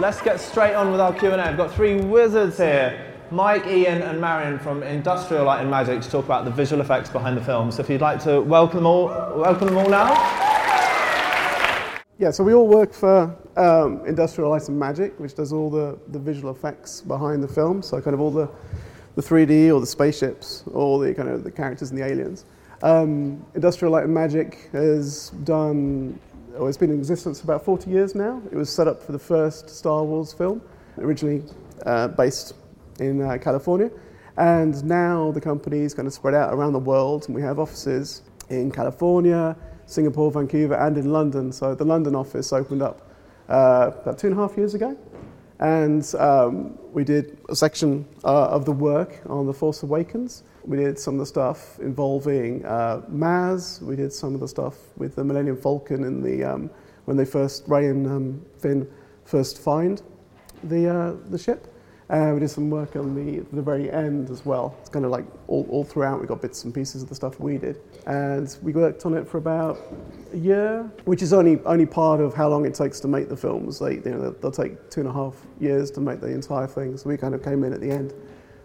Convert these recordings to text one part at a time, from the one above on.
let's get straight on with our Q&A. I've got three wizards here. Mike, Ian and Marian from Industrial Light and Magic to talk about the visual effects behind the film. So if you'd like to welcome them all, welcome them all now. Yeah, so we all work for um, Industrial Light and Magic, which does all the, the visual effects behind the film. So kind of all the, the 3D or the spaceships, all the kind of the characters and the aliens. Um, Industrial Light and Magic has done, oh, it's been in existence for about 40 years now. It was set up for the first Star Wars film, originally uh, based in uh, California. And now the company is kind of spread out around the world, and we have offices in California, Singapore, Vancouver, and in London. So the London office opened up uh, about two and a half years ago. And um, we did a section uh, of the work on The Force Awakens. We did some of the stuff involving uh, Maz. We did some of the stuff with the Millennium Falcon and the, um, when they first, Rey and um, Finn first find the, uh, the ship. Uh, we did some work on the, the very end as well. It's kind of like all, all throughout, we got bits and pieces of the stuff we did. And we worked on it for about a year, which is only, only part of how long it takes to make the films. They, you know, they'll, take two and a half years to make the entire thing. So we kind of came in at the end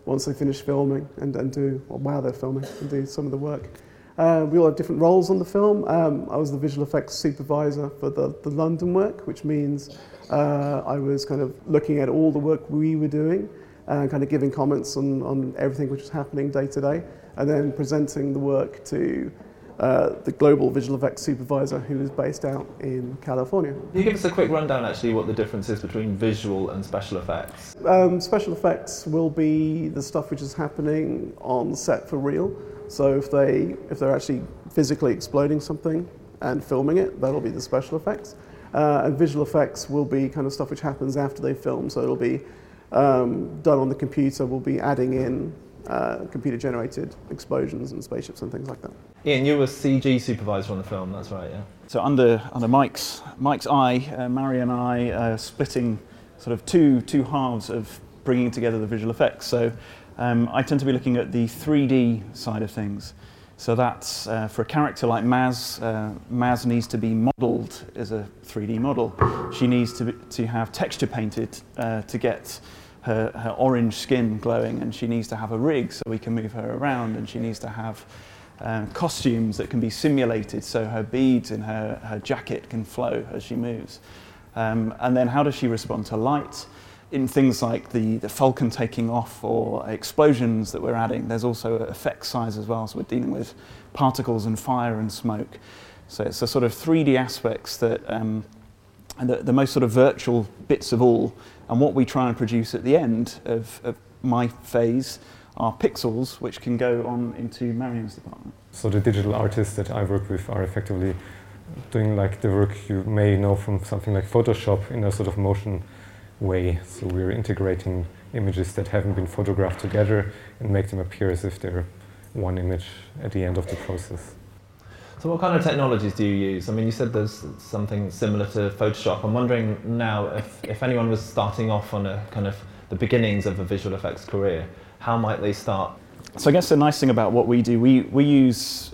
once they finish filming and, and do, while they're filming, and do some of the work. Uh, we all have different roles on the film. Um, I was the visual effects supervisor for the, the London work, which means uh, I was kind of looking at all the work we were doing and kind of giving comments on, on everything which was happening day to day, and then presenting the work to uh, the global visual effects supervisor who is based out in California. Can you give us a quick rundown, actually, what the difference is between visual and special effects? Um, special effects will be the stuff which is happening on set for real. So if they if they're actually physically exploding something and filming it, that'll be the special effects. Uh, and visual effects will be kind of stuff which happens after they film. So it'll be um, done on the computer. We'll be adding in uh, computer generated explosions and spaceships and things like that. Ian, you were CG supervisor on the film, that's right, yeah? So under under Mike's Mike's eye, uh, Mary and I are splitting sort of two two halves of bringing together the visual effects. So um, I tend to be looking at the 3D side of things. So that's uh, for a character like Maz. Uh, Maz needs to be modelled as a 3D model. She needs to, be, to have texture painted uh, to get her, her orange skin glowing, and she needs to have a rig so we can move her around, and she needs to have uh, costumes that can be simulated so her beads in her, her jacket can flow as she moves. Um, and then how does she respond to light? In things like the, the Falcon taking off or explosions that we're adding, there's also effect size as well. So we're dealing with particles and fire and smoke. So it's the sort of 3D aspects that, um, and the, the most sort of virtual bits of all. And what we try and produce at the end of, of my phase are pixels, which can go on into Marian's department. So the digital artists that I work with are effectively doing like the work you may know from something like Photoshop in a sort of motion way. So we're integrating images that haven't been photographed together and make them appear as if they're one image at the end of the process. So what kind of technologies do you use? I mean, you said there's something similar to Photoshop. I'm wondering now if, if anyone was starting off on a kind of the beginnings of a visual effects career, how might they start? So I guess the nice thing about what we do, we, we use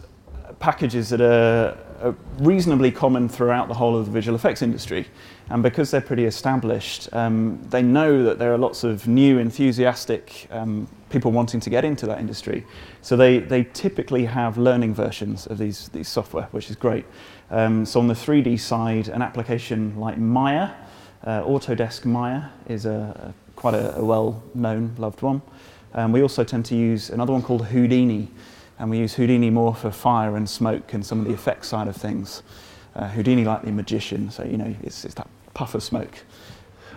packages that are, are reasonably common throughout the whole of the visual effects industry. And because they're pretty established, um, they know that there are lots of new, enthusiastic um, people wanting to get into that industry. So they, they typically have learning versions of these, these software, which is great. Um, so on the 3D side, an application like Maya, uh, Autodesk Maya, is a, a quite a, a well-known, loved one. Um, we also tend to use another one called Houdini, and we use Houdini more for fire and smoke and some of the effects side of things. Uh, Houdini like the magician, so you know it's, it's that puff of smoke.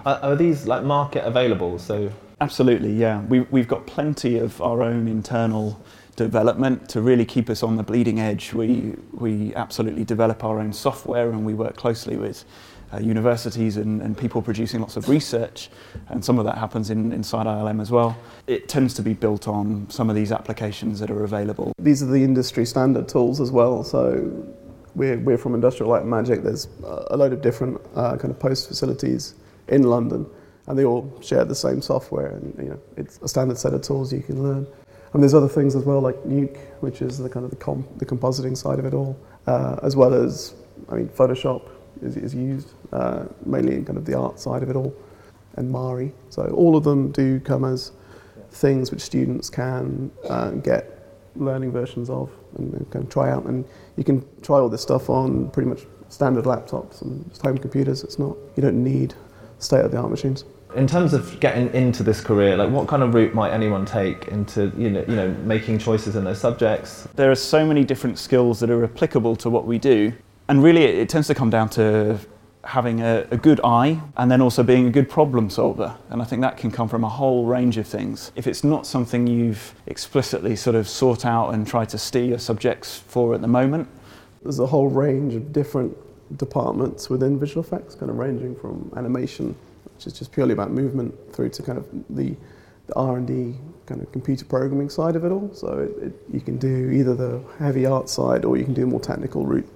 Are, are these like market available? So absolutely, yeah. We, we've got plenty of our own internal development to really keep us on the bleeding edge. We we absolutely develop our own software and we work closely with. Uh, universities and, and people producing lots of research, and some of that happens in, inside ILM as well. It tends to be built on some of these applications that are available. These are the industry standard tools as well, so we're, we're from Industrial Light and Magic. There's a load of different uh, kind of post facilities in London, and they all share the same software. And you know, it's a standard set of tools you can learn. And there's other things as well, like Nuke, which is the kind of the, com- the compositing side of it all, uh, as well as, I mean, Photoshop is, is used uh, mainly in kind of the art side of it all. and Mari. So all of them do come as things which students can uh, get learning versions of and, and kind of try out. And you can try all this stuff on pretty much standard laptops and just home computers. It's not you don't need state-of-the-art machines. In terms of getting into this career, like what kind of route might anyone take into you know you know making choices in those subjects? There are so many different skills that are applicable to what we do, and really it, tends to come down to having a, a, good eye and then also being a good problem solver. And I think that can come from a whole range of things. If it's not something you've explicitly sort of sought out and tried to steer your subjects for at the moment, there's a whole range of different departments within visual effects, kind of ranging from animation, which is just purely about movement, through to kind of the, the R&D kind of computer programming side of it all. So it, it, you can do either the heavy art side or you can do a more technical route.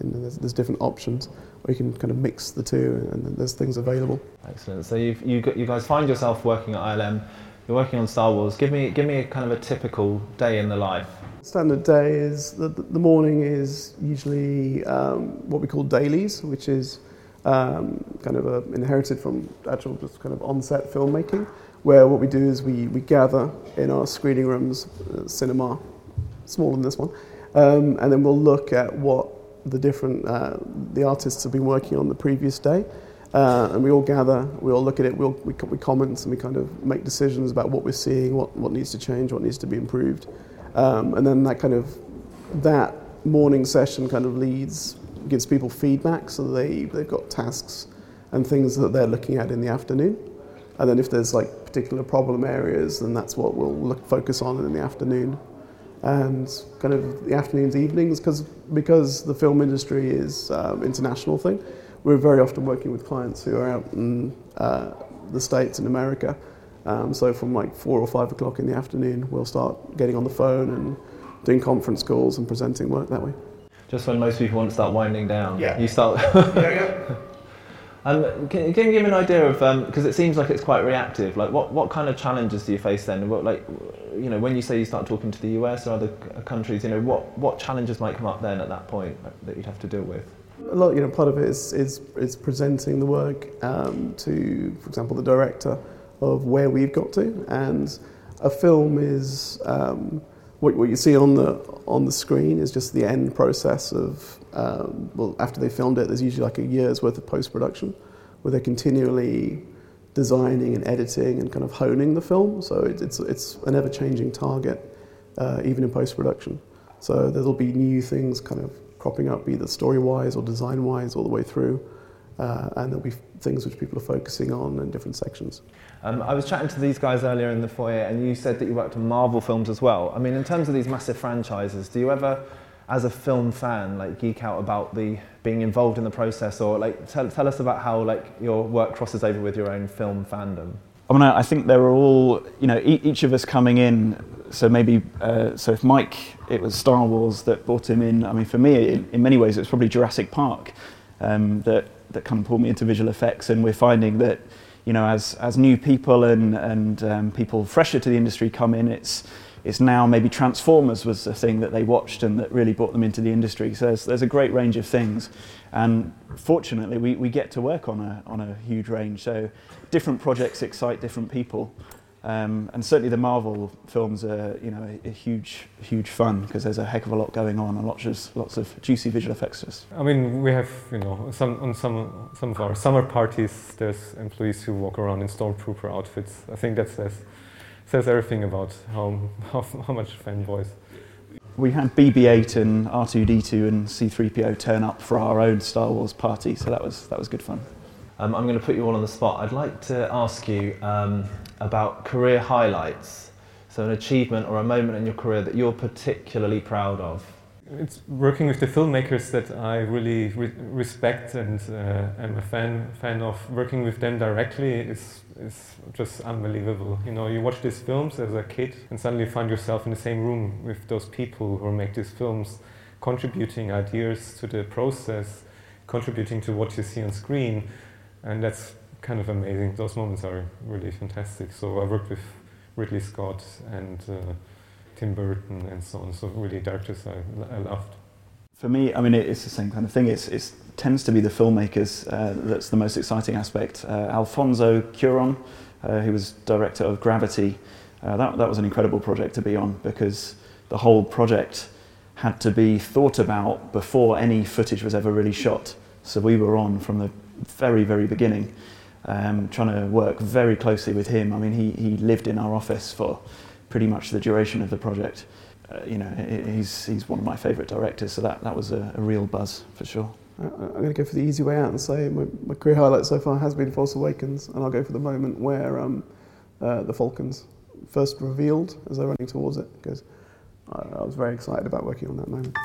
There's, there's different options or you can kind of mix the two and there's things available. Excellent. So you've, you, you guys find yourself working at ILM, you're working on Star Wars. Give me, give me a kind of a typical day in the life. Standard day is, the, the morning is usually um, what we call dailies, which is um, kind of inherited from actual just kind of on-set filmmaking, where what we do is we, we gather in our screening rooms, uh, cinema, smaller than this one, um, and then we'll look at what the different uh, the artists have been working on the previous day. Uh, and we all gather, we all look at it, we, all, we, we comment and we kind of make decisions about what we're seeing, what, what needs to change, what needs to be improved. Um, and then that kind of, that morning session kind of leads, gives people feedback so they, they've got tasks and things that they're looking at in the afternoon. And then if there's like particular problem areas, then that's what we'll look, focus on in the afternoon and kind of the afternoons, evenings, because because the film industry is um, international thing. We're very often working with clients who are out in uh, the states and America. Um, so from like four or five o'clock in the afternoon, we'll start getting on the phone and doing conference calls and presenting work that way. Just when most people want to start winding down, yeah. you start. yeah, yeah. Um, can, can, you give me an idea of because um, it seems like it's quite reactive? Like, what, what kind of challenges do you face then? What, like, you know, when you say you start talking to the US or other countries, you know, what, what challenges might come up then at that point that you'd have to deal with? A lot, you know, part of it is is, is presenting the work um, to, for example, the director of where we've got to, and a film is um, what, what you see on the on the screen is just the end process of um, well, after they filmed it, there's usually like a year's worth of post production where they're continually designing and editing and kind of honing the film. So it, it's it's an ever changing target, uh, even in post production. So there'll be new things kind of cropping up, either story wise or design wise, all the way through. Uh, and there'll be things which people are focusing on in different sections. Um, I was chatting to these guys earlier in the foyer, and you said that you worked on Marvel films as well. I mean, in terms of these massive franchises, do you ever, as a film fan, like geek out about the being involved in the process, or like tell, tell us about how like your work crosses over with your own film fandom? I mean, I think there are all, you know, each of us coming in. So maybe, uh, so if Mike, it was Star Wars that brought him in. I mean, for me, in, in many ways, it was probably Jurassic Park um, that that kind of pulled me into visual effects, and we're finding that you know as as new people and and um, people fresher to the industry come in, it's it's now maybe Transformers was the thing that they watched and that really brought them into the industry. So there's, there's a great range of things, and fortunately we, we get to work on a on a huge range. So different projects excite different people. Um, and certainly the Marvel films are, you know, a, a huge, huge fun because there's a heck of a lot going on and lots of, lots of juicy visual effects. To us. I mean, we have, you know, some on some some of our summer parties, there's employees who walk around in stormtrooper outfits. I think that says says everything about how how, how much fanboys. We had BB-8 and R2D2 and C3PO turn up for our own Star Wars party, so that was that was good fun. Um, I'm going to put you all on the spot. I'd like to ask you. Um, about career highlights. So, an achievement or a moment in your career that you're particularly proud of. It's working with the filmmakers that I really re- respect and uh, am a fan fan of. Working with them directly is is just unbelievable. You know, you watch these films as a kid and suddenly find yourself in the same room with those people who make these films, contributing ideas to the process, contributing to what you see on screen, and that's kind of amazing. Those moments are really fantastic. So I worked with Ridley Scott and uh, Tim Burton and so on. So really directors I, I loved. For me, I mean, it's the same kind of thing. It's, it tends to be the filmmakers uh, that's the most exciting aspect. Uh, Alfonso Cuaron, uh, who was director of Gravity, uh, that, that was an incredible project to be on because the whole project had to be thought about before any footage was ever really shot. So we were on from the very, very beginning, um, trying to work very closely with him. I mean, he, he lived in our office for pretty much the duration of the project. Uh, you know, he's, he's one of my favourite directors, so that, that was a, a real buzz for sure. I- I'm going to go for the easy way out and say my, my career highlight so far has been Force Awakens, and I'll go for the moment where um, uh, the Falcons first revealed as they're running towards it, because I, I was very excited about working on that moment.